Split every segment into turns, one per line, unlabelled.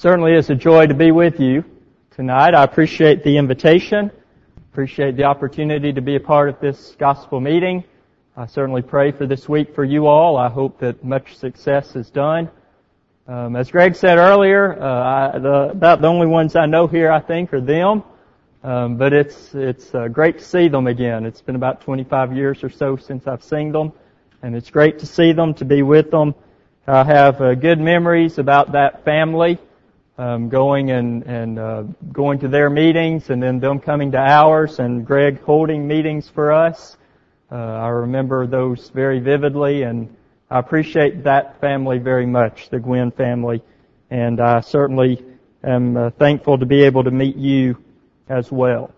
certainly is a joy to be with you tonight. I appreciate the invitation, appreciate the opportunity to be a part of this gospel meeting. I certainly pray for this week for you all. I hope that much success is done. Um, as Greg said earlier, uh, I, the, about the only ones I know here, I think, are them. Um, but it's it's uh, great to see them again. It's been about 25 years or so since I've seen them, and it's great to see them, to be with them. I have uh, good memories about that family, um, going and and uh, going to their meetings, and then them coming to ours, and Greg holding meetings for us. Uh, I remember those very vividly, and I appreciate that family very much, the Gwynn family, and I certainly am uh, thankful to be able to meet you as well.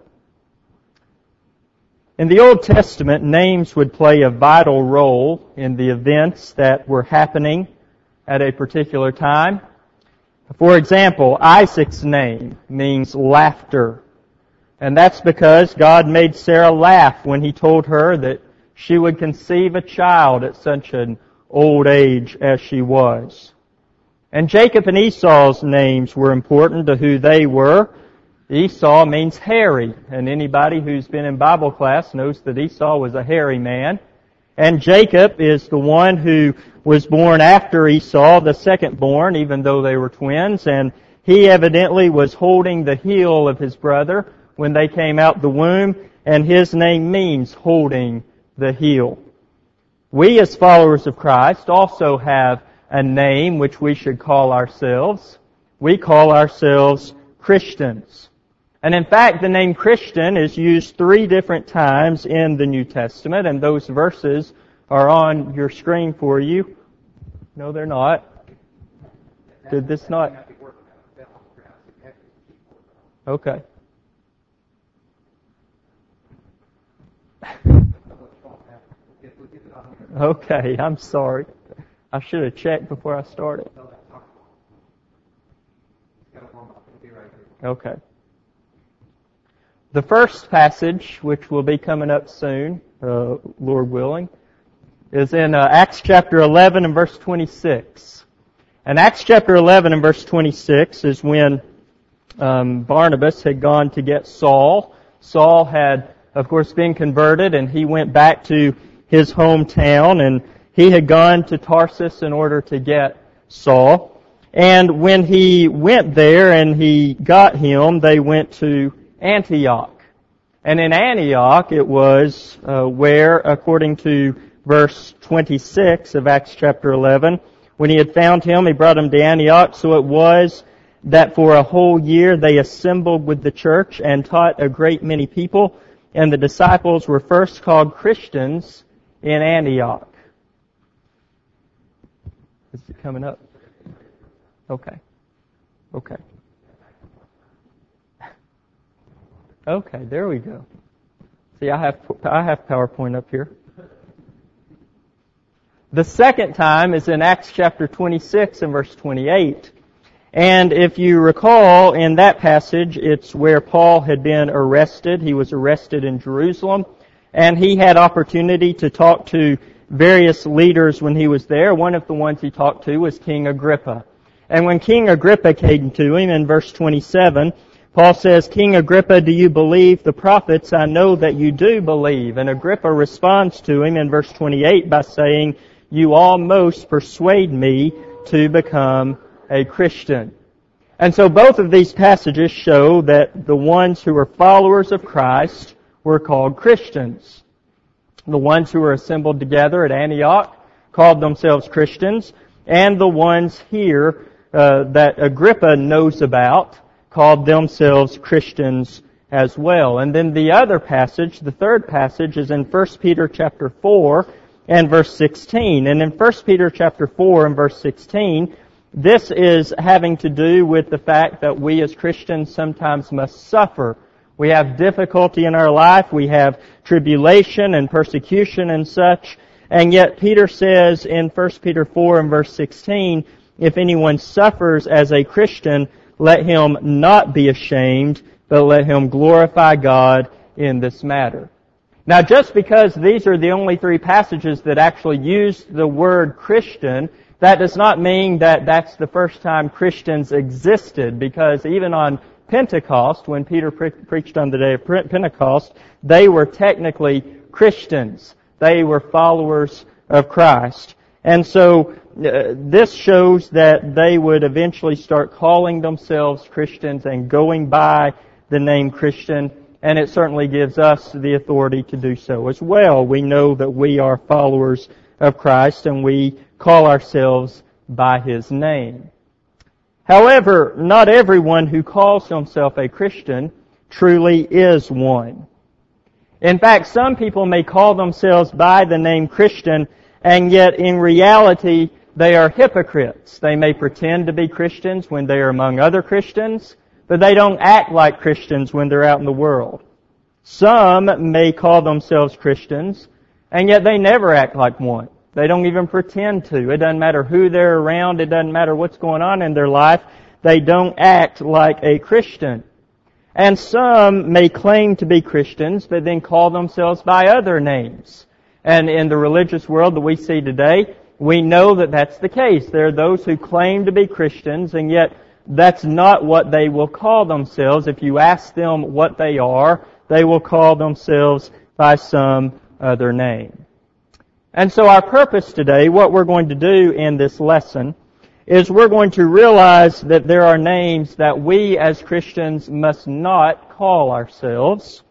In the Old Testament, names would play a vital role in the events that were happening at a particular time. For example, Isaac's name means laughter. And that's because God made Sarah laugh when he told her that she would conceive a child at such an old age as she was. And Jacob and Esau's names were important to who they were Esau means hairy, and anybody who's been in Bible class knows that Esau was a hairy man. And Jacob is the one who was born after Esau, the second born, even though they were twins, and he evidently was holding the heel of his brother when they came out the womb, and his name means holding the heel. We as followers of Christ also have a name which we should call ourselves. We call ourselves Christians. And in fact, the name Christian is used three different times in the New Testament, and those verses are on your screen for you. No, they're not. Did this not? Okay. Okay, I'm sorry. I should have checked before I started. Okay. The first passage, which will be coming up soon, uh, Lord willing, is in uh, Acts chapter 11 and verse 26. And Acts chapter 11 and verse 26 is when um, Barnabas had gone to get Saul. Saul had, of course, been converted, and he went back to his hometown, and he had gone to Tarsus in order to get Saul. And when he went there and he got him, they went to Antioch. And in Antioch, it was uh, where, according to verse 26 of Acts chapter 11, when he had found him, he brought him to Antioch. So it was that for a whole year they assembled with the church and taught a great many people, and the disciples were first called Christians in Antioch. Is it coming up? Okay. Okay. Okay, there we go. See, I have, I have PowerPoint up here. The second time is in Acts chapter 26 and verse 28. And if you recall in that passage, it's where Paul had been arrested. He was arrested in Jerusalem. And he had opportunity to talk to various leaders when he was there. One of the ones he talked to was King Agrippa. And when King Agrippa came to him in verse 27, Paul says, King Agrippa, do you believe the prophets? I know that you do believe. And Agrippa responds to him in verse 28 by saying, you almost persuade me to become a Christian. And so both of these passages show that the ones who were followers of Christ were called Christians. The ones who were assembled together at Antioch called themselves Christians, and the ones here uh, that Agrippa knows about called themselves Christians as well. And then the other passage, the third passage, is in 1 Peter chapter 4 and verse 16. And in 1 Peter chapter 4 and verse 16, this is having to do with the fact that we as Christians sometimes must suffer. We have difficulty in our life, we have tribulation and persecution and such, and yet Peter says in 1 Peter 4 and verse 16, if anyone suffers as a Christian, let him not be ashamed, but let him glorify God in this matter. Now just because these are the only three passages that actually use the word Christian That does not mean that that's the first time Christians existed, because even on Pentecost, when Peter pre- preached on the day of Pentecost, they were technically Christians. They were followers of Christ. And so uh, this shows that they would eventually start calling themselves Christians and going by the name Christian, and it certainly gives us the authority to do so as well. We know that we are followers of Christ and we call ourselves by His name. However, not everyone who calls himself a Christian truly is one. In fact, some people may call themselves by the name Christian, and yet in reality, they are hypocrites. They may pretend to be Christians when they are among other Christians, but they don't act like Christians when they're out in the world. Some may call themselves Christians, and yet they never act like one. They don't even pretend to. It doesn't matter who they're around. It doesn't matter what's going on in their life. They don't act like a Christian. And some may claim to be Christians, but then call themselves by other names. And in the religious world that we see today, we know that that's the case. There are those who claim to be Christians, and yet that's not what they will call themselves. If you ask them what they are, they will call themselves by some other name. And so our purpose today, what we're going to do in this lesson, is we're going to realize that there are names that we as Christians must not call ourselves.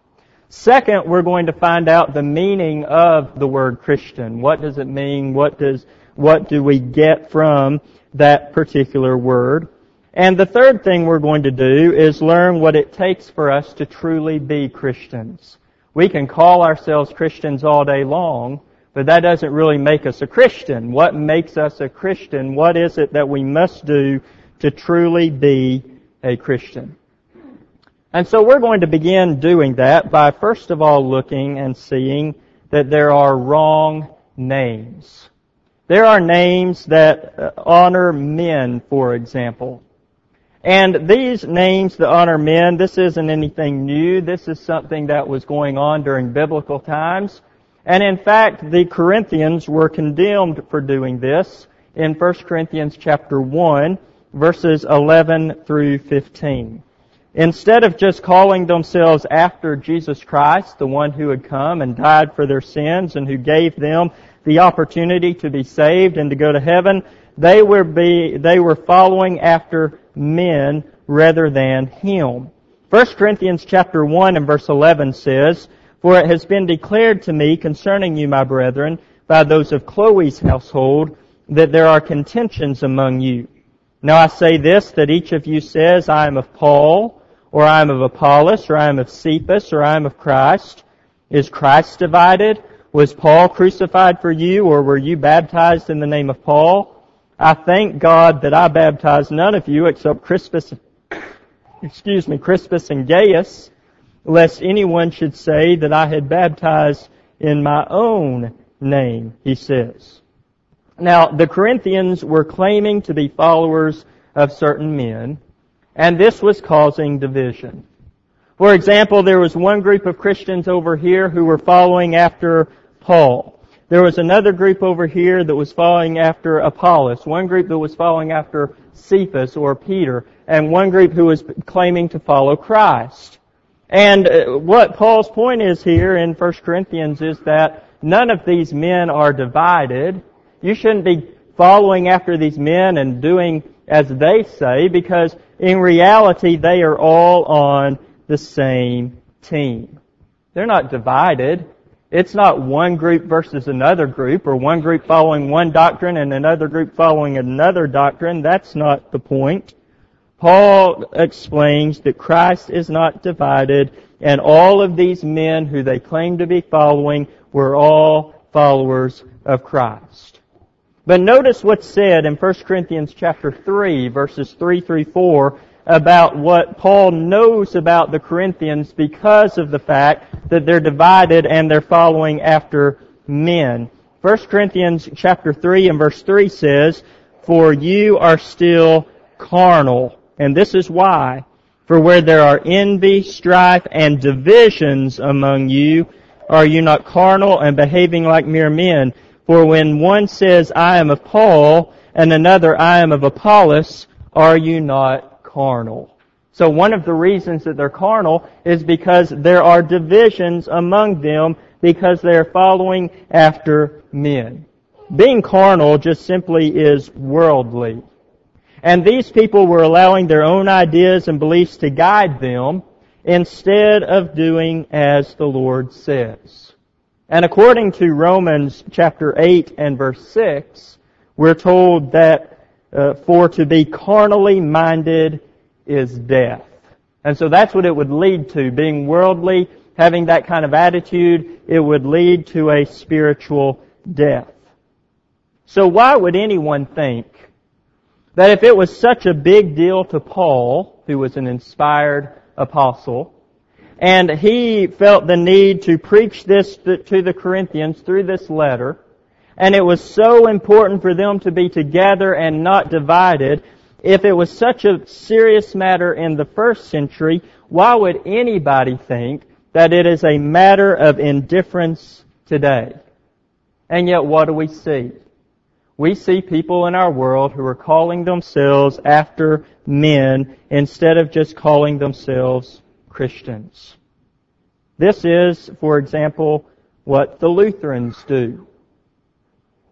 Second, we're going to find out the meaning of the word Christian. What does it mean? What does, what do we get from that particular word? And the third thing we're going to do is learn what it takes for us to truly be Christians. We can call ourselves Christians all day long, but that doesn't really make us a Christian. What makes us a Christian? What is it that we must do to truly be a Christian? And so we're going to begin doing that by first of all looking and seeing that there are wrong names. There are names that uh, honor men, for example. And these names that honor men, this isn't anything new. This is something that was going on during biblical times. And in fact, the Corinthians were condemned for doing this in 1 Corinthians chapter 1, verses 11 through 15. Instead of just calling themselves after Jesus Christ, the one who had come and died for their sins and who gave them the opportunity to be saved and to go to heaven, they were be, they were following after men rather than Him. 1 Corinthians chapter 1 and verse 11 says, for it has been declared to me concerning you, my brethren, by those of Chloe's household, that there are contentions among you. Now I say this, that each of you says, I am of Paul, or I am of Apollos, or I am of Cephas, or I am of Christ. Is Christ divided? Was Paul crucified for you, or were you baptized in the name of Paul? I thank God that I baptized none of you except Crispus, excuse me, Crispus and Gaius, lest anyone should say that I had baptized in my own name, he says. Now, the Corinthians were claiming to be followers of certain men, and this was causing division. For example, there was one group of Christians over here who were following after Paul. There was another group over here that was following after Apollos, one group that was following after Cephas or Peter, and one group who was claiming to follow Christ. And uh, what Paul's point is here in 1 Corinthians is that none of these men are divided. You shouldn't be following after these men and doing as they say because in reality they are all on the same team. They're not divided. It's not one group versus another group or one group following one doctrine and another group following another doctrine. That's not the point. Paul explains that Christ is not divided, and all of these men who they claim to be following were all followers of Christ. But notice what's said in 1 Corinthians chapter 3, verses 3 through 4, about what Paul knows about the Corinthians because of the fact that they're divided and they're following after men. 1 Corinthians chapter 3 and verse 3 says, For you are still carnal and this is why. For where there are envy, strife, and divisions among you, are you not carnal and behaving like mere men? For when one says, I am of Paul, and another, I am of Apollos, are you not carnal? So one of the reasons that they're carnal is because there are divisions among them because they are following after men. Being carnal just simply is worldly. And these people were allowing their own ideas and beliefs to guide them instead of doing as the Lord says. And according to Romans chapter 8 and verse 6, we're told that uh, for to be carnally minded is death. And so that's what it would lead to. Being worldly, having that kind of attitude, it would lead to a spiritual death. So why would anyone think that if it was such a big deal to Paul, who was an inspired apostle, and he felt the need to preach this to the Corinthians through this letter, and it was so important for them to be together and not divided, if it was such a serious matter in the first century, why would anybody think that it is a matter of indifference today? And yet what do we see? We see people in our world who are calling themselves after men instead of just calling themselves Christians. This is, for example, what the Lutherans do.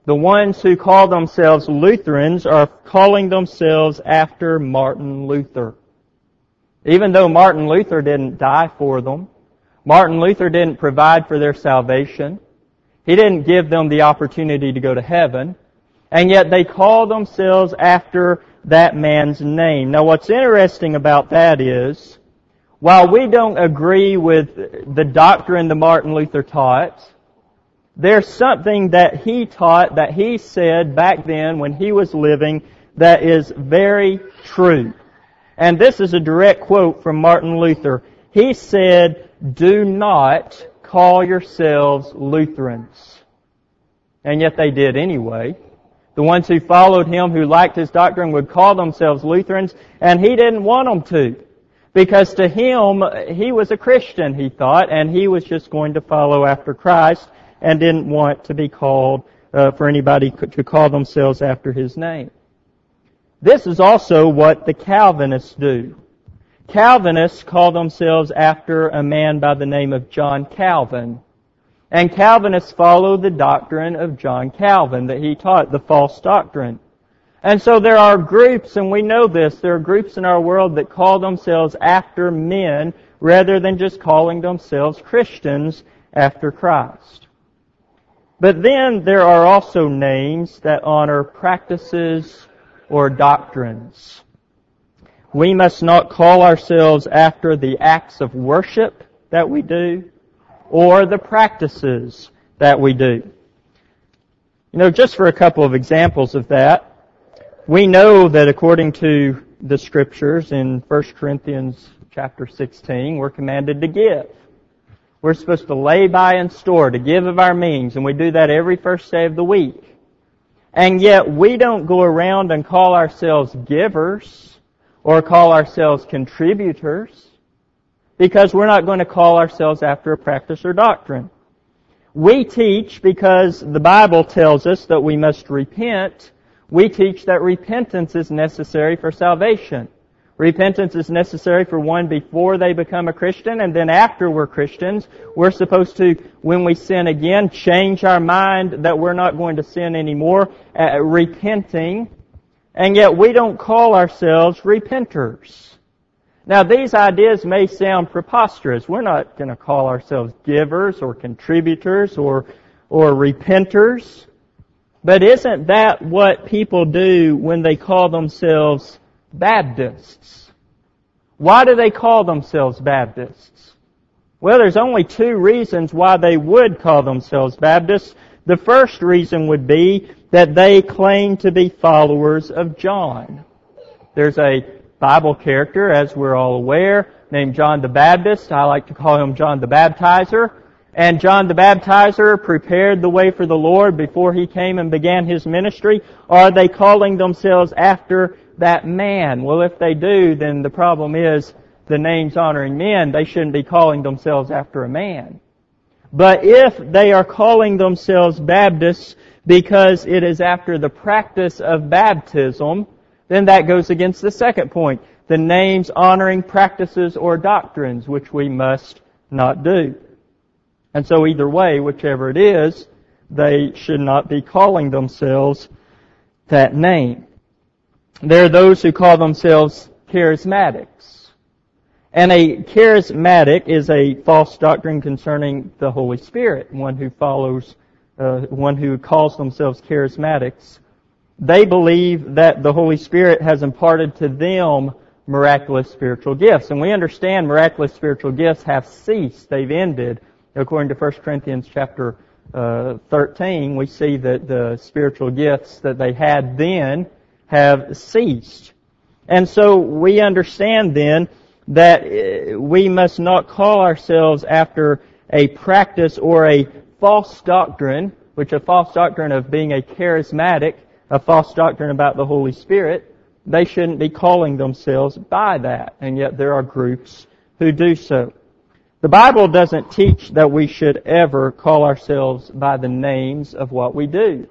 The ones who call themselves Lutherans are calling themselves after Martin Luther. Even though Martin Luther didn't die for them, Martin Luther didn't provide for their salvation, he didn't give them the opportunity to go to heaven, and yet they call themselves after that man's name. Now what's interesting about that is, while we don't agree with the doctrine that Martin Luther taught, there's something that he taught, that he said back then when he was living that is very true. And this is a direct quote from Martin Luther. He said, do not call yourselves Lutherans. And yet they did anyway. The ones who followed him, who liked his doctrine, would call themselves Lutherans, and he didn't want them to. Because to him, he was a Christian, he thought, and he was just going to follow after Christ and didn't want to be called uh, for anybody to call themselves after his name. This is also what the Calvinists do. Calvinists call themselves after a man by the name of John Calvin. And Calvinists follow the doctrine of John Calvin that he taught, the false doctrine. And so there are groups, and we know this, there are groups in our world that call themselves after men rather than just calling themselves Christians after Christ. But then there are also names that honor practices or doctrines. We must not call ourselves after the acts of worship that we do or the practices that we do. You know, just for a couple of examples of that, we know that according to the scriptures in 1 Corinthians chapter 16, we're commanded to give. We're supposed to lay by and store, to give of our means, and we do that every first day of the week. And yet we don't go around and call ourselves givers or call ourselves contributors because we're not going to call ourselves after a practice or doctrine. We teach because the Bible tells us that we must repent. We teach that repentance is necessary for salvation. Repentance is necessary for one before they become a Christian, and then after we're Christians, we're supposed to, when we sin again, change our mind that we're not going to sin anymore, uh, repenting, and yet we don't call ourselves repenters. Now these ideas may sound preposterous. We're not going to call ourselves givers or contributors or, or repenters. But isn't that what people do when they call themselves Baptists. Why do they call themselves Baptists? Well, there's only two reasons why they would call themselves Baptists. The first reason would be that they claim to be followers of John. There's a Bible character, as we're all aware, named John the Baptist. I like to call him John the Baptizer. And John the Baptizer prepared the way for the Lord before he came and began his ministry. Are they calling themselves after that man? Well, if they do, then the problem is the names honoring men, they shouldn't be calling themselves after a man. But if they are calling themselves Baptists because it is after the practice of baptism, then that goes against the second point. The names honoring practices or doctrines which we must not do. And so either way, whichever it is, they should not be calling themselves that name. There are those who call themselves charismatics. And a charismatic is a false doctrine concerning the Holy Spirit, one who follows, uh, one who calls themselves charismatics. They believe that the Holy Spirit has imparted to them miraculous spiritual gifts. And we understand miraculous spiritual gifts have ceased. They've ended. According to 1 Corinthians chapter uh, 13, we see that the spiritual gifts that they had then have ceased. And so we understand then that uh, we must not call ourselves after a practice or a false doctrine, which a false doctrine of being a charismatic, a false doctrine about the Holy Spirit, they shouldn't be calling themselves by that. And yet there are groups who do so. The Bible doesn't teach that we should ever call ourselves by the names of what we do.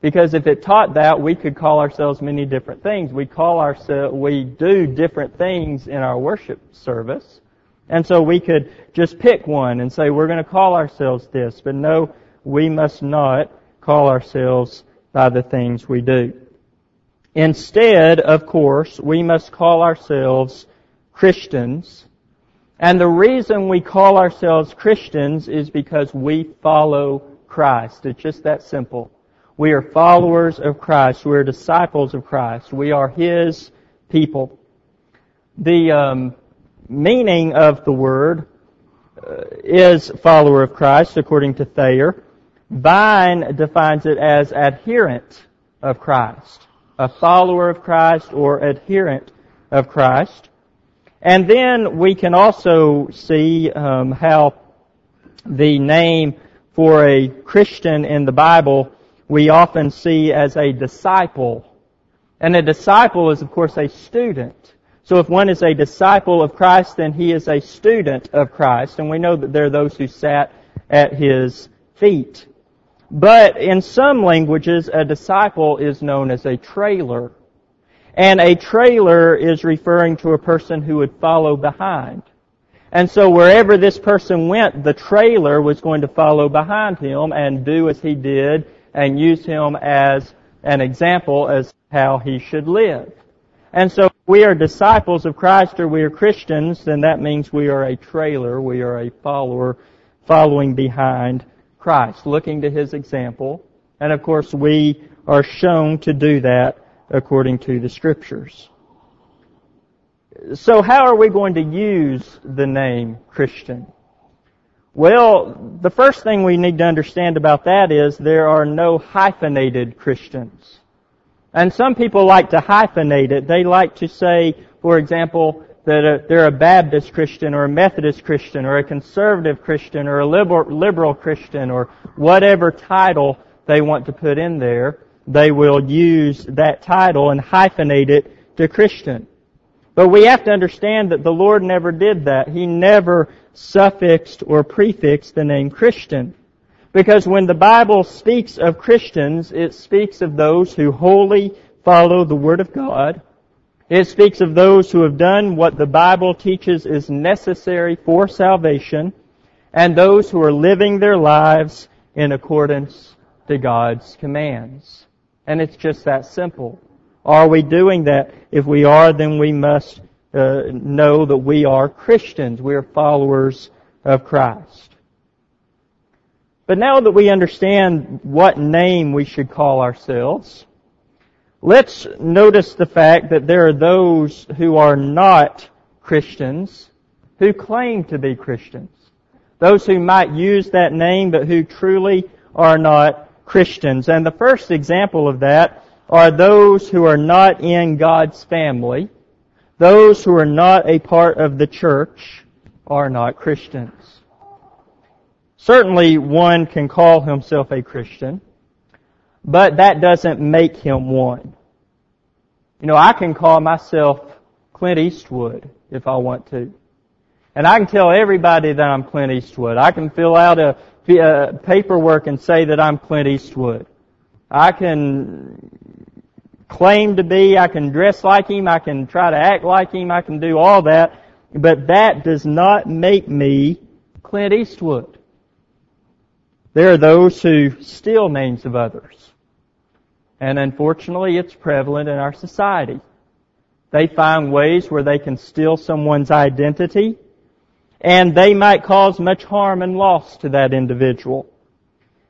Because if it taught that, we could call ourselves many different things. We call ourselves, we do different things in our worship service. And so we could just pick one and say, we're going to call ourselves this. But no, we must not call ourselves by the things we do. Instead, of course, we must call ourselves Christians and the reason we call ourselves Christians is because we follow Christ. It's just that simple. We are followers of Christ. We are disciples of Christ. We are His people. The um, meaning of the word uh, is follower of Christ, according to Thayer. Vine defines it as adherent of Christ, a follower of Christ or adherent of Christ. And then we can also see um, how the name for a Christian in the Bible we often see as a disciple. And a disciple is of course a student. So if one is a disciple of Christ, then he is a student of Christ. And we know that there are those who sat at his feet. But in some languages, a disciple is known as a trailer. And a trailer is referring to a person who would follow behind. And so wherever this person went, the trailer was going to follow behind him and do as he did and use him as an example as how he should live. And so we are disciples of Christ or we are Christians, then that means we are a trailer, we are a follower following behind Christ, looking to his example. And of course we are shown to do that according to the scriptures. So how are we going to use the name Christian? Well, the first thing we need to understand about that is there are no hyphenated Christians. And some people like to hyphenate it. They like to say, for example, that uh, they're a Baptist Christian or a Methodist Christian or a conservative Christian or a liberal, liberal Christian or whatever title they want to put in there they will use that title and hyphenate it to Christian. But we have to understand that the Lord never did that. He never suffixed or prefixed the name Christian. Because when the Bible speaks of Christians, it speaks of those who wholly follow the Word of God. It speaks of those who have done what the Bible teaches is necessary for salvation, and those who are living their lives in accordance to God's commands. And it's just that simple. Are we doing that? If we are, then we must uh, know that we are Christians. We are followers of Christ. But now that we understand what name we should call ourselves, let's notice the fact that there are those who are not Christians who claim to be Christians. Those who might use that name but who truly are not Christians. And the first example of that are those who are not in God's family. Those who are not a part of the church are not Christians. Certainly one can call himself a Christian, but that doesn't make him one. You know, I can call myself Clint Eastwood if I want to. And I can tell everybody that I'm Clint Eastwood. I can fill out a uh, paperwork and say that I'm Clint Eastwood. I can claim to be, I can dress like him, I can try to act like him, I can do all that, but that does not make me Clint Eastwood. There are those who steal names of others. And unfortunately, it's prevalent in our society. They find ways where they can steal someone's identity, and they might cause much harm and loss to that individual.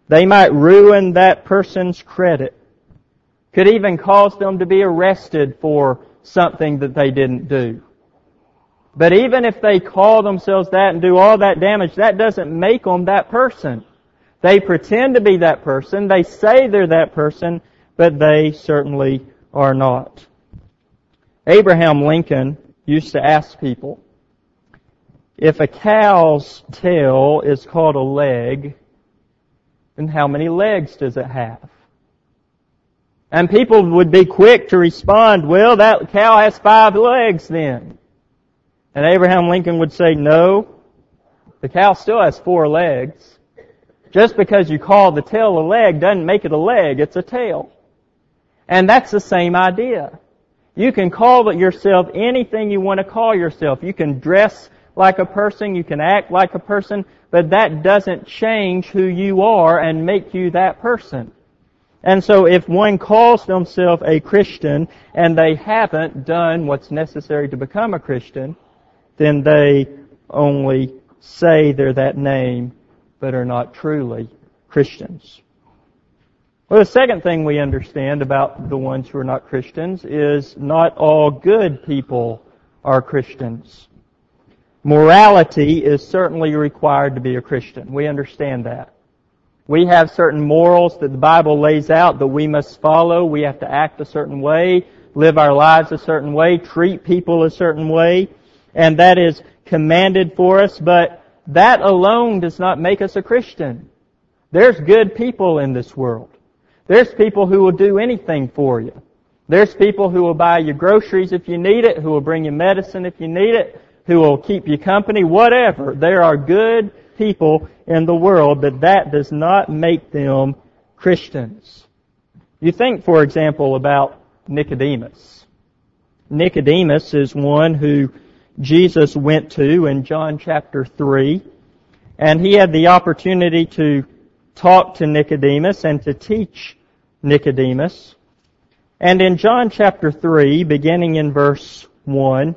They might ruin that person's credit. Could even cause them to be arrested for something that they didn't do. But even if they call themselves that and do all that damage, that doesn't make them that person. They pretend to be that person, they say they're that person, but they certainly are not. Abraham Lincoln used to ask people, if a cow's tail is called a leg, then how many legs does it have? And people would be quick to respond, well, that cow has five legs then. And Abraham Lincoln would say, no, the cow still has four legs. Just because you call the tail a leg doesn't make it a leg, it's a tail. And that's the same idea. You can call yourself anything you want to call yourself. You can dress like a person, you can act like a person, but that doesn't change who you are and make you that person. And so if one calls themselves a Christian and they haven't done what's necessary to become a Christian, then they only say they're that name, but are not truly Christians. Well, the second thing we understand about the ones who are not Christians is not all good people are Christians. Morality is certainly required to be a Christian. We understand that. We have certain morals that the Bible lays out that we must follow. We have to act a certain way, live our lives a certain way, treat people a certain way, and that is commanded for us, but that alone does not make us a Christian. There's good people in this world. There's people who will do anything for you. There's people who will buy you groceries if you need it, who will bring you medicine if you need it, who will keep you company, whatever. There are good people in the world, but that does not make them Christians. You think, for example, about Nicodemus. Nicodemus is one who Jesus went to in John chapter 3, and he had the opportunity to talk to Nicodemus and to teach Nicodemus. And in John chapter 3, beginning in verse 1,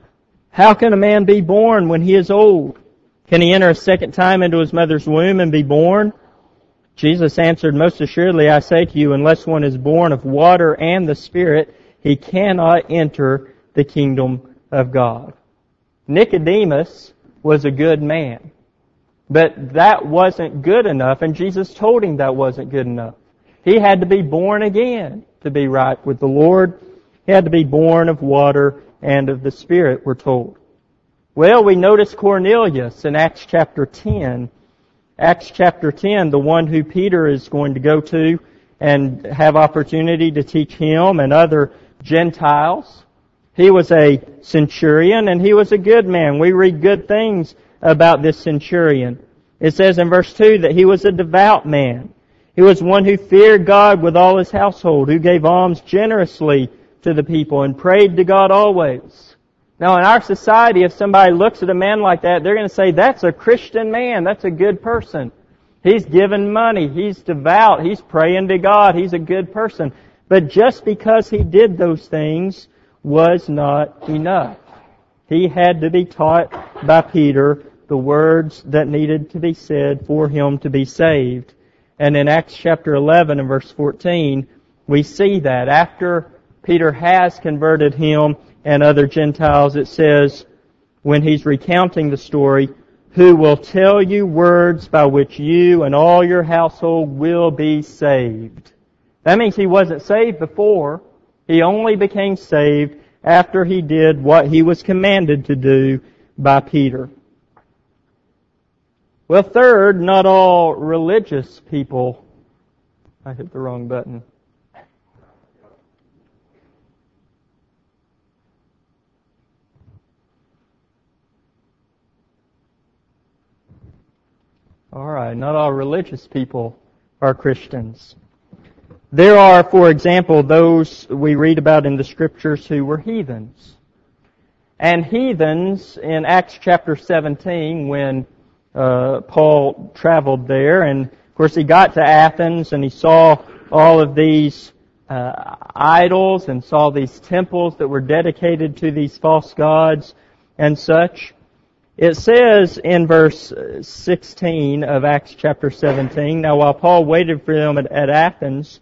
How can a man be born when he is old? Can he enter a second time into his mother's womb and be born? Jesus answered, Most assuredly I say to you, unless one is born of water and the Spirit, he cannot enter the kingdom of God. Nicodemus was a good man. But that wasn't good enough, and Jesus told him that wasn't good enough. He had to be born again to be right with the Lord. He had to be born of water and of the Spirit, we're told. Well, we notice Cornelius in Acts chapter 10. Acts chapter 10, the one who Peter is going to go to and have opportunity to teach him and other Gentiles. He was a centurion and he was a good man. We read good things about this centurion. It says in verse 2 that he was a devout man. He was one who feared God with all his household, who gave alms generously to the people and prayed to God always. Now in our society, if somebody looks at a man like that, they're going to say, that's a Christian man, that's a good person. He's given money, he's devout, he's praying to God, he's a good person. But just because he did those things was not enough. He had to be taught by Peter the words that needed to be said for him to be saved. And in Acts chapter 11 and verse 14, we see that after Peter has converted him and other Gentiles, it says, when he's recounting the story, who will tell you words by which you and all your household will be saved. That means he wasn't saved before. He only became saved after he did what he was commanded to do by Peter. Well, third, not all religious people. I hit the wrong button. All right, not all religious people are Christians. There are, for example, those we read about in the scriptures who were heathens. And heathens in Acts chapter 17 when uh, Paul traveled there and of course he got to Athens and he saw all of these uh, idols and saw these temples that were dedicated to these false gods and such. It says in verse uh, 16 of Acts chapter 17, Now while Paul waited for them at, at Athens,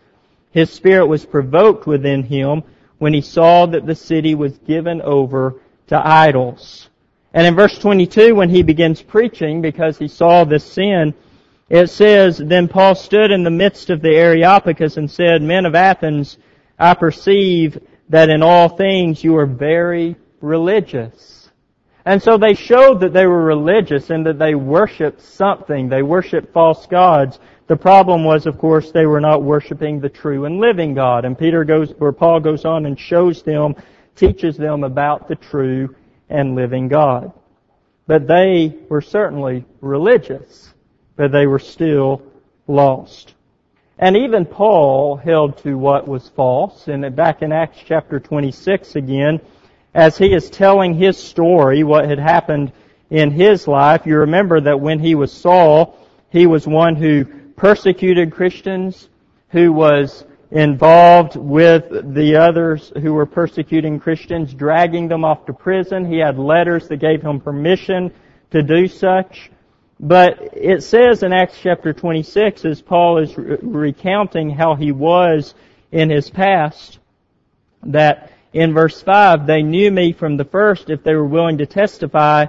his spirit was provoked within him when he saw that the city was given over to idols. And in verse 22, when he begins preaching, because he saw this sin, it says, Then Paul stood in the midst of the Areopagus and said, Men of Athens, I perceive that in all things you are very religious. And so they showed that they were religious and that they worshiped something. They worshiped false gods. The problem was, of course, they were not worshiping the true and living God. And Peter goes, or Paul goes on and shows them, teaches them about the true and living God. But they were certainly religious, but they were still lost. And even Paul held to what was false. And back in Acts chapter 26 again, as he is telling his story, what had happened in his life, you remember that when he was Saul, he was one who persecuted Christians, who was involved with the others who were persecuting Christians, dragging them off to prison. He had letters that gave him permission to do such. But it says in Acts chapter 26, as Paul is re- recounting how he was in his past, that in verse 5, they knew me from the first if they were willing to testify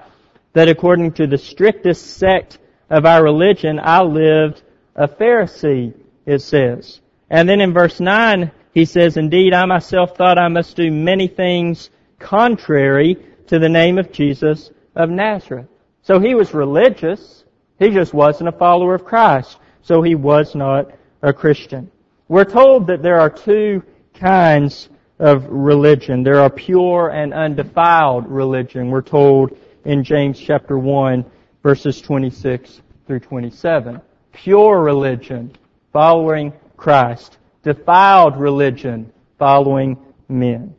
that according to the strictest sect of our religion, I lived a Pharisee, it says. And then in verse 9, he says, Indeed, I myself thought I must do many things contrary to the name of Jesus of Nazareth. So he was religious. He just wasn't a follower of Christ. So he was not a Christian. We're told that there are two kinds of religion. There are pure and undefiled religion. We're told in James chapter 1 verses 26 through 27. Pure religion, following Christ. Defiled religion, following men.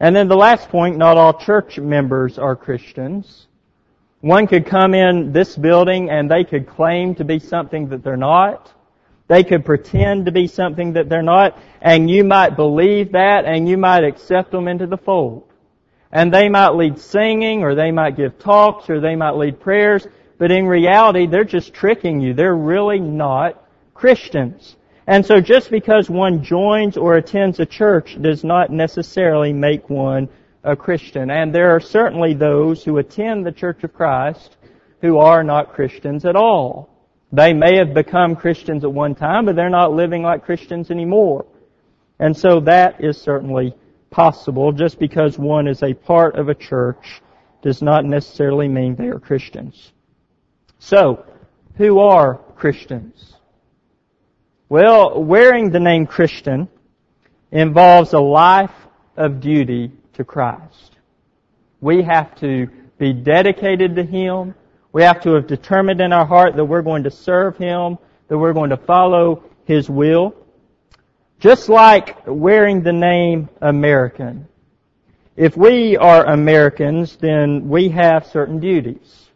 And then the last point, not all church members are Christians. One could come in this building and they could claim to be something that they're not. They could pretend to be something that they're not, and you might believe that, and you might accept them into the fold. And they might lead singing, or they might give talks, or they might lead prayers, but in reality, they're just tricking you. They're really not Christians. And so just because one joins or attends a church does not necessarily make one a Christian. And there are certainly those who attend the Church of Christ who are not Christians at all. They may have become Christians at one time, but they're not living like Christians anymore. And so that is certainly possible. Just because one is a part of a church does not necessarily mean they are Christians. So, who are Christians? Well, wearing the name Christian involves a life of duty to Christ. We have to be dedicated to Him. We have to have determined in our heart that we're going to serve Him, that we're going to follow His will. Just like wearing the name American. If we are Americans, then we have certain duties.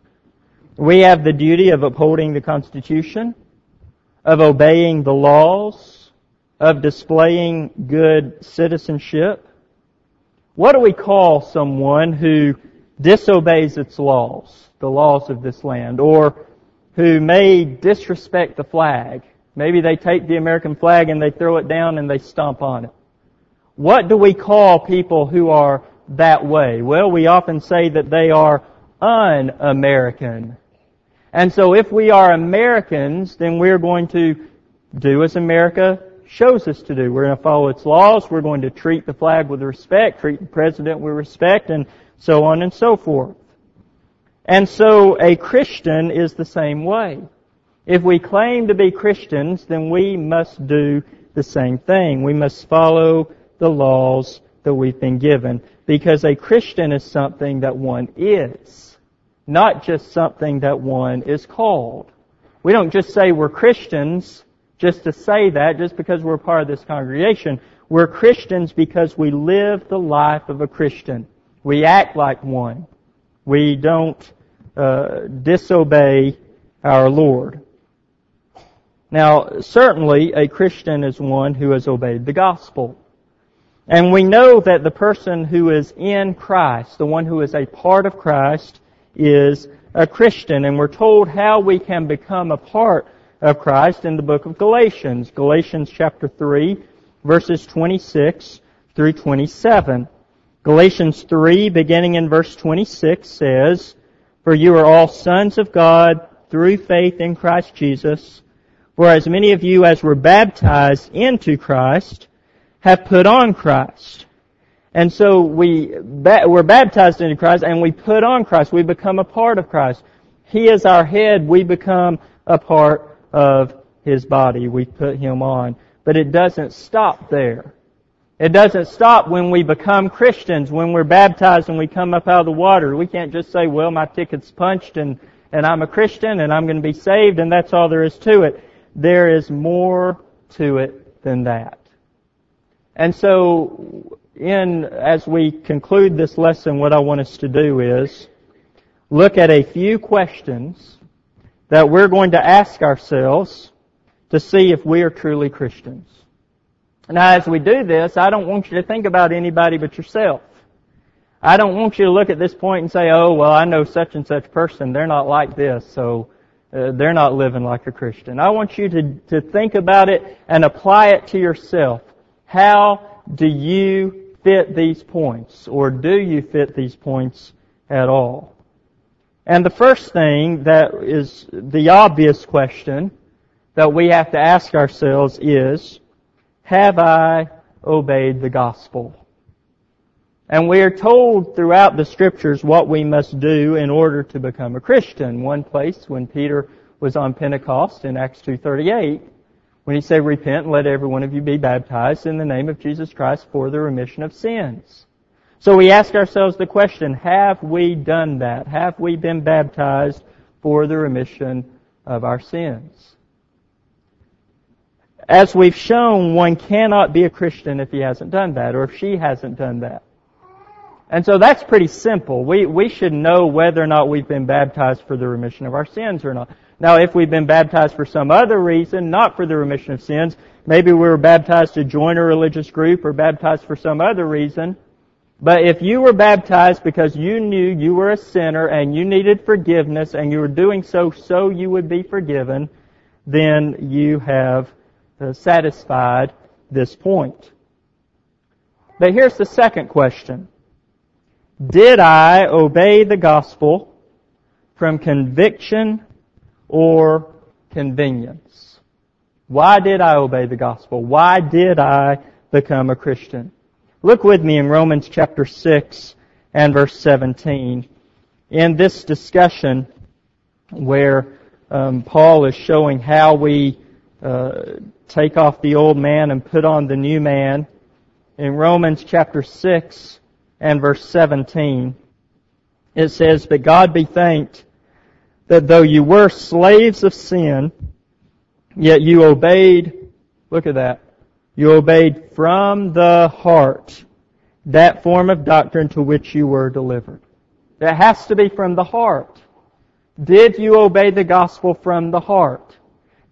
We have the duty of upholding the Constitution, of obeying the laws, of displaying good citizenship. What do we call someone who disobeys its laws? the laws of this land, or who may disrespect the flag. Maybe they take the American flag and they throw it down and they stomp on it. What do we call people who are that way? Well, we often say that they are un-American. And so if we are Americans, then we're going to do as America shows us to do. We're going to follow its laws. We're going to treat the flag with respect, treat the president with respect, and so on and so forth. And so a Christian is the same way. If we claim to be Christians, then we must do the same thing. We must follow the laws that we've been given. Because a Christian is something that one is, not just something that one is called. We don't just say we're Christians just to say that, just because we're part of this congregation. We're Christians because we live the life of a Christian. We act like one. We don't uh, disobey our Lord. Now, certainly a Christian is one who has obeyed the gospel. And we know that the person who is in Christ, the one who is a part of Christ, is a Christian. And we're told how we can become a part of Christ in the book of Galatians. Galatians chapter 3, verses 26 through 27. Galatians 3, beginning in verse 26, says, For you are all sons of God through faith in Christ Jesus. For as many of you as were baptized into Christ have put on Christ. And so we, we're baptized into Christ and we put on Christ. We become a part of Christ. He is our head. We become a part of His body. We put Him on. But it doesn't stop there. It doesn't stop when we become Christians, when we're baptized and we come up out of the water. We can't just say, well, my ticket's punched and, and I'm a Christian and I'm going to be saved and that's all there is to it there is more to it than that. And so, in, as we conclude this lesson, what I want us to do is look at a few questions that we're going to ask ourselves to see if we are truly Christians. Now, as we do this, I don't want you to think about anybody but yourself. I don't want you to look at this point and say, oh, well, I know such and such person. They're not like this, so uh, they're not living like a Christian. I want you to, to think about it and apply it to yourself. How do you fit these points? Or do you fit these points at all? And the first thing that is the obvious question that we have to ask ourselves is, have I obeyed the gospel? And we are told throughout the scriptures what we must do in order to become a Christian. One place when Peter was on Pentecost in Acts 2.38, when he said, repent and let every one of you be baptized in the name of Jesus Christ for the remission of sins. So we ask ourselves the question, have we done that? Have we been baptized for the remission of our sins? As we've shown, one cannot be a Christian if he hasn't done that, or if she hasn't done that. And so that's pretty simple. We, we should know whether or not we've been baptized for the remission of our sins or not. Now, if we've been baptized for some other reason, not for the remission of sins, maybe we were baptized to join a religious group or baptized for some other reason, but if you were baptized because you knew you were a sinner and you needed forgiveness and you were doing so so you would be forgiven, then you have uh, satisfied this point. But here's the second question. Did I obey the gospel from conviction or convenience? Why did I obey the gospel? Why did I become a Christian? Look with me in Romans chapter 6 and verse 17. In this discussion where um, Paul is showing how we uh, take off the old man and put on the new man, in Romans chapter 6 and verse 17, it says, But God be thanked that though you were slaves of sin, yet you obeyed, look at that, you obeyed from the heart that form of doctrine to which you were delivered. It has to be from the heart. Did you obey the gospel from the heart?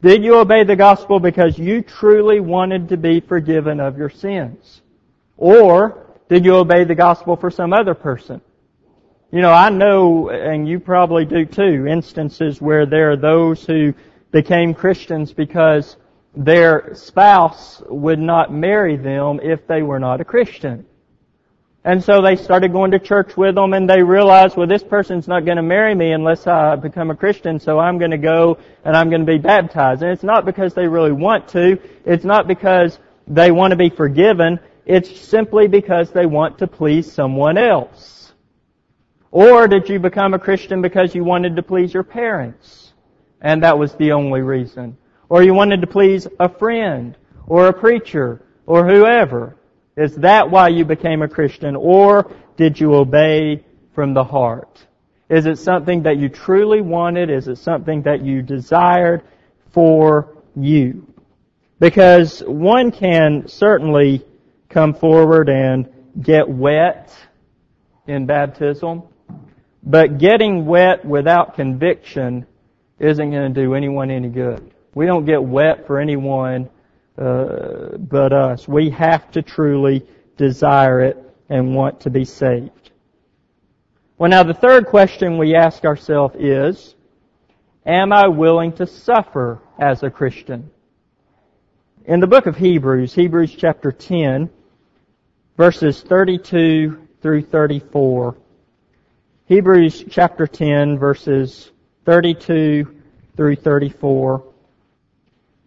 Did you obey the gospel because you truly wanted to be forgiven of your sins? Or did you obey the gospel for some other person? You know, I know, and you probably do too, instances where there are those who became Christians because their spouse would not marry them if they were not a Christian. And so they started going to church with them and they realized, well, this person's not going to marry me unless I become a Christian, so I'm going to go and I'm going to be baptized. And it's not because they really want to. It's not because they want to be forgiven. It's simply because they want to please someone else. Or did you become a Christian because you wanted to please your parents? And that was the only reason. Or you wanted to please a friend or a preacher or whoever. Is that why you became a Christian? Or did you obey from the heart? Is it something that you truly wanted? Is it something that you desired for you? Because one can certainly come forward and get wet in baptism, but getting wet without conviction isn't going to do anyone any good. We don't get wet for anyone uh, but us. We have to truly desire it and want to be saved. Well, now the third question we ask ourselves is, am I willing to suffer as a Christian? In the book of Hebrews, Hebrews chapter 10, verses 32 through 34, Hebrews chapter 10, verses 32 through 34,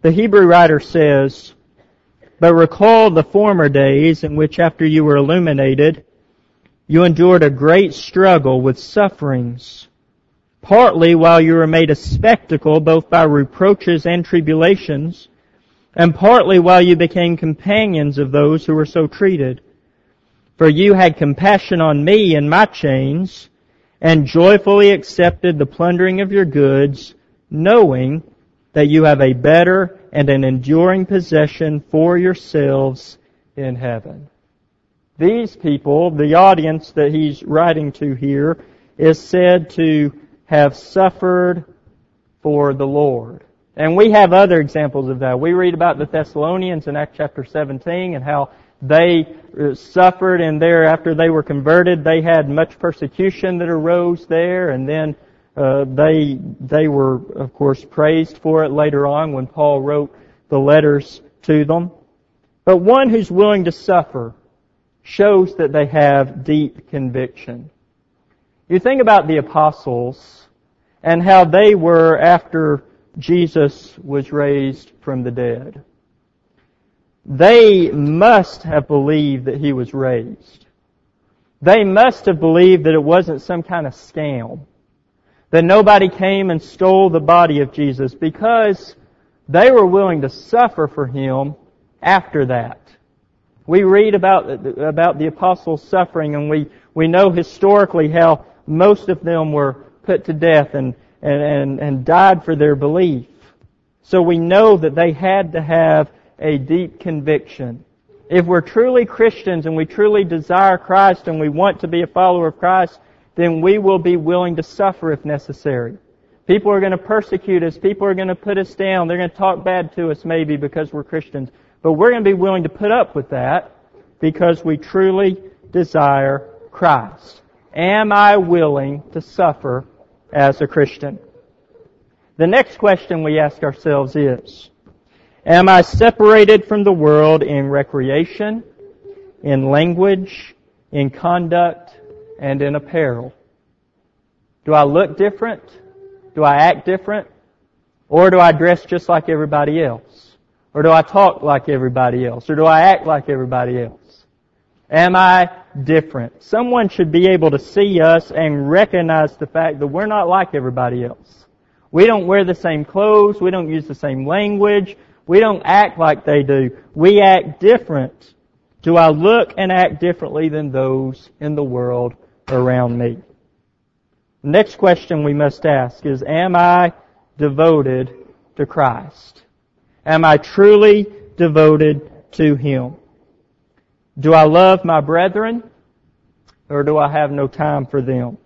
the Hebrew writer says, But recall the former days in which after you were illuminated, you endured a great struggle with sufferings, partly while you were made a spectacle both by reproaches and tribulations, and partly while you became companions of those who were so treated. For you had compassion on me in my chains, and joyfully accepted the plundering of your goods, knowing that you have a better and an enduring possession for yourselves in heaven. These people, the audience that he's writing to here, is said to have suffered for the Lord. And we have other examples of that. We read about the Thessalonians in Acts chapter 17 and how they uh, suffered and there after they were converted they had much persecution that arose there and then uh, they they were of course praised for it later on when Paul wrote the letters to them. But one who's willing to suffer shows that they have deep conviction. You think about the apostles and how they were after Jesus was raised from the dead. They must have believed that he was raised. They must have believed that it wasn't some kind of scam that nobody came and stole the body of Jesus because they were willing to suffer for him after that. We read about, about the apostles suffering and we, we know historically how most of them were put to death and, and, and, and died for their belief. So we know that they had to have a deep conviction. If we're truly Christians and we truly desire Christ and we want to be a follower of Christ, then we will be willing to suffer if necessary. People are going to persecute us. People are going to put us down. They're going to talk bad to us maybe because we're Christians. But we're going to be willing to put up with that because we truly desire Christ. Am I willing to suffer as a Christian? The next question we ask ourselves is, am I separated from the world in recreation, in language, in conduct, and in apparel? Do I look different? Do I act different? Or do I dress just like everybody else? Or do I talk like everybody else? Or do I act like everybody else? Am I different? Someone should be able to see us and recognize the fact that we're not like everybody else. We don't wear the same clothes. We don't use the same language. We don't act like they do. We act different. Do I look and act differently than those in the world around me. Next question we must ask is, am I devoted to Christ? Am I truly devoted to Him? Do I love my brethren or do I have no time for them?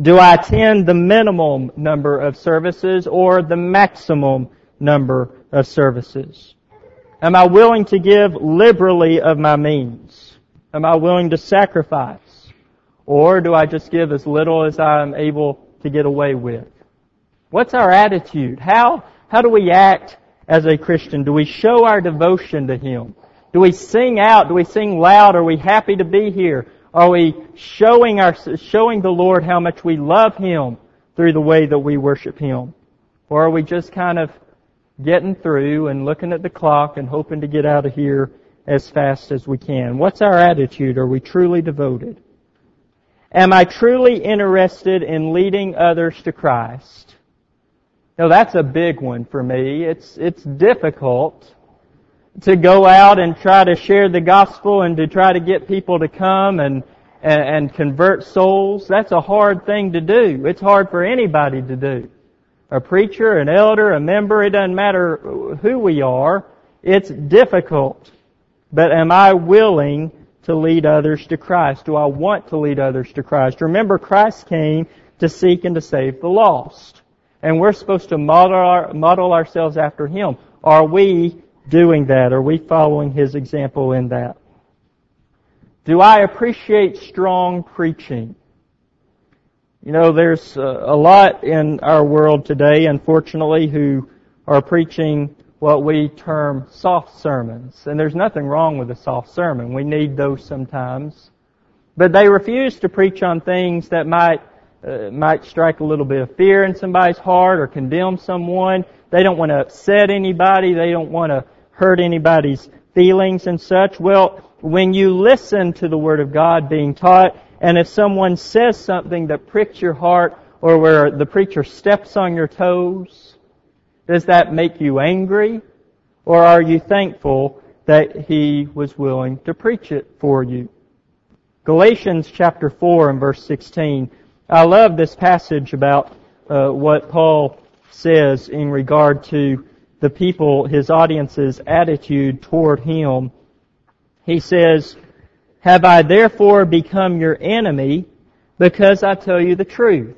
Do I attend the minimum number of services or the maximum number of services? Am I willing to give liberally of my means? Am I willing to sacrifice? Or do I just give as little as I'm able to get away with? What's our attitude? How, how do we act as a Christian? Do we show our devotion to Him? Do we sing out? Do we sing loud? Are we happy to be here? Are we showing our, showing the Lord how much we love Him through the way that we worship Him? Or are we just kind of getting through and looking at the clock and hoping to get out of here as fast as we can? What's our attitude? Are we truly devoted? Am I truly interested in leading others to Christ? Now that's a big one for me. It's, it's difficult to go out and try to share the gospel and to try to get people to come and, and, and convert souls. That's a hard thing to do. It's hard for anybody to do. A preacher, an elder, a member, it doesn't matter who we are. It's difficult. But am I willing to lead others to Christ? Do I want to lead others to Christ? Remember, Christ came to seek and to save the lost. And we're supposed to model, our, model ourselves after Him. Are we doing that? Are we following His example in that? Do I appreciate strong preaching? You know, there's a lot in our world today, unfortunately, who are preaching what we term soft sermons. And there's nothing wrong with a soft sermon. We need those sometimes. But they refuse to preach on things that might uh, might strike a little bit of fear in somebody's heart or condemn someone. They don't want to upset anybody. They don't want to hurt anybody's feelings and such. Well, when you listen to the Word of God being taught, and if someone says something that pricks your heart or where the preacher steps on your toes, does that make you angry? Or are you thankful that he was willing to preach it for you? Galatians chapter 4 and verse 16. I love this passage about uh, what Paul says in regard to the people, his audience's attitude toward him. He says, Have I therefore become your enemy because I tell you the truth?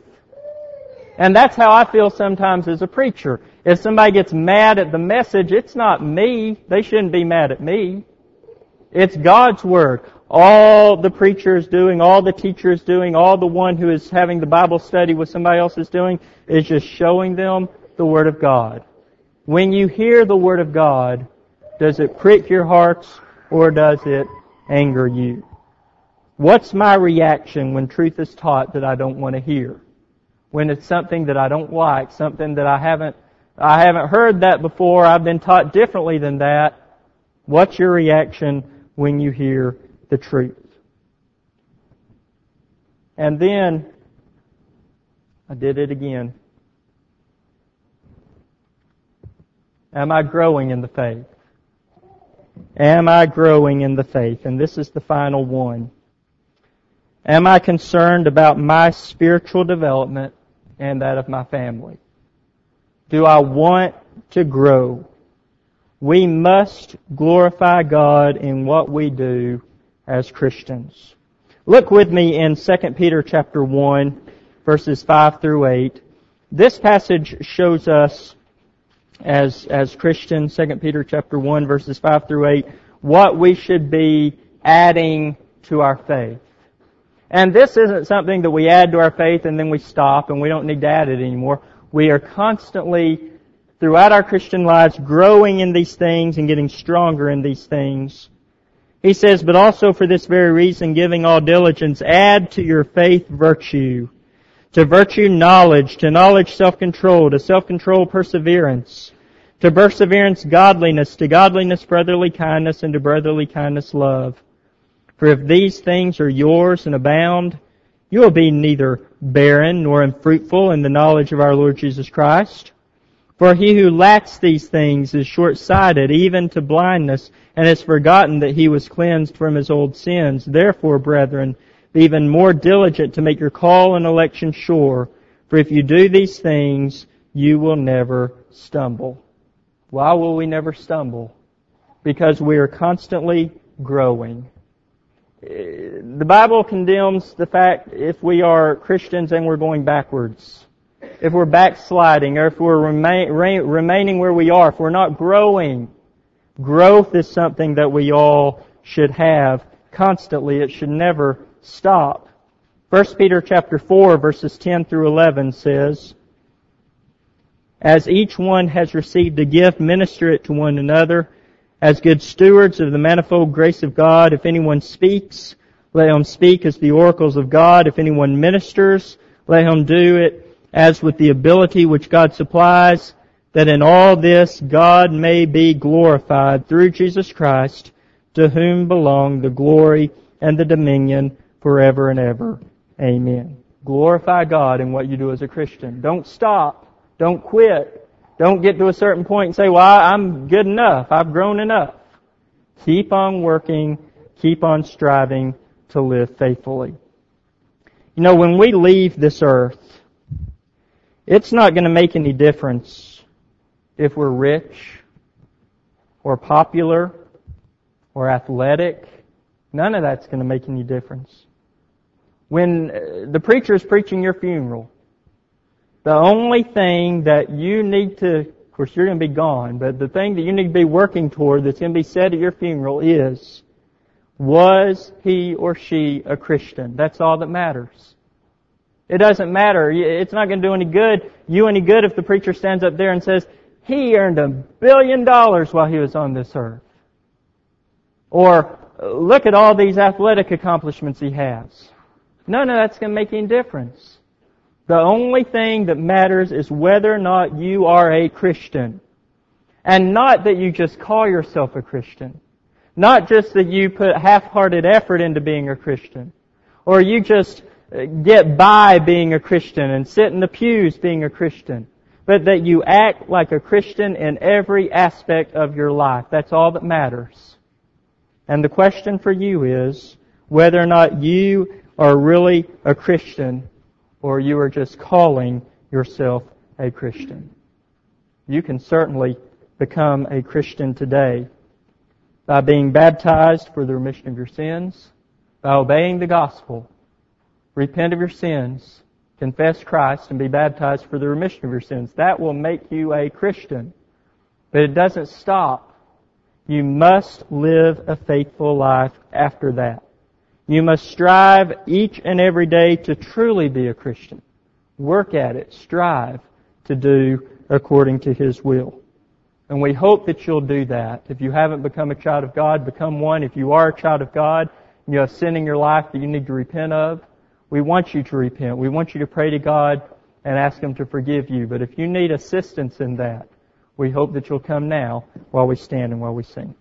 And that's how I feel sometimes as a preacher. If somebody gets mad at the message, it's not me. They shouldn't be mad at me. It's God's Word. All the preacher is doing, all the teacher is doing, all the one who is having the Bible study with somebody else is doing is just showing them the Word of God. When you hear the Word of God, does it prick your hearts or does it anger you? What's my reaction when truth is taught that I don't want to hear? when it's something that I don't like, something that I haven't, I haven't heard that before, I've been taught differently than that. What's your reaction when you hear the truth? And then, I did it again. Am I growing in the faith? Am I growing in the faith? And this is the final one. Am I concerned about my spiritual development and that of my family? Do I want to grow? We must glorify God in what we do as Christians. Look with me in 2 Peter chapter 1 verses 5 through 8. This passage shows us as, as Christians, 2 Peter chapter 1 verses 5 through 8, what we should be adding to our faith. And this isn't something that we add to our faith and then we stop and we don't need to add it anymore. We are constantly, throughout our Christian lives, growing in these things and getting stronger in these things. He says, but also for this very reason, giving all diligence, add to your faith virtue. To virtue knowledge, to knowledge self-control, to self-control perseverance, to perseverance godliness, to godliness brotherly kindness, and to brotherly kindness love. For if these things are yours and abound, you will be neither barren nor unfruitful in the knowledge of our Lord Jesus Christ. For he who lacks these things is short-sighted, even to blindness, and has forgotten that he was cleansed from his old sins. Therefore, brethren, be even more diligent to make your call and election sure. For if you do these things, you will never stumble. Why will we never stumble? Because we are constantly growing the Bible condemns the fact if we are Christians and we're going backwards, if we're backsliding, or if we're remain, remaining where we are, if we're not growing. Growth is something that we all should have constantly. It should never stop. 1 Peter chapter 4 verses 10 through 11 says, As each one has received a gift, minister it to one another as good stewards of the manifold grace of God. If anyone speaks, let him speak as the oracles of God. If anyone ministers, let him do it as with the ability which God supplies, that in all this God may be glorified through Jesus Christ, to whom belong the glory and the dominion forever and ever. Amen. Glorify God in what you do as a Christian. Don't stop. Don't quit. Don't get to a certain point and say, well, I'm good enough. I've grown enough. Keep on working. Keep on striving to live faithfully. You know, when we leave this earth, it's not going to make any difference if we're rich or popular or athletic. None of that's going to make any difference. When uh, the preacher is preaching your funeral, the only thing that you need to, of course you're going to be gone, but the thing that you need to be working toward that's going to be said at your funeral is, was he or she a Christian? That's all that matters. It doesn't matter. It's not going to do any good, you any good if the preacher stands up there and says, he earned a billion dollars while he was on this earth. Or, look at all these athletic accomplishments he has. None of that's going to make any difference. The only thing that matters is whether or not you are a Christian. And not that you just call yourself a Christian. Not just that you put half-hearted effort into being a Christian. Or you just uh, get by being a Christian and sit in the pews being a Christian. But that you act like a Christian in every aspect of your life. That's all that matters. And the question for you is whether or not you are really a Christian or you are just calling yourself a Christian. You can certainly become a Christian today by being baptized for the remission of your sins, by obeying the gospel, repent of your sins, confess Christ, and be baptized for the remission of your sins. That will make you a Christian. But it doesn't stop. You must live a faithful life after that. You must strive each and every day to truly be a Christian. Work at it. Strive to do according to His will. And we hope that you'll do that. If you haven't become a child of God, become one. If you are a child of God, and you have sin in your life that you need to repent of, we want you to repent. We want you to pray to God and ask Him to forgive you. But if you need assistance in that, we hope that you'll come now while we stand and while we sing.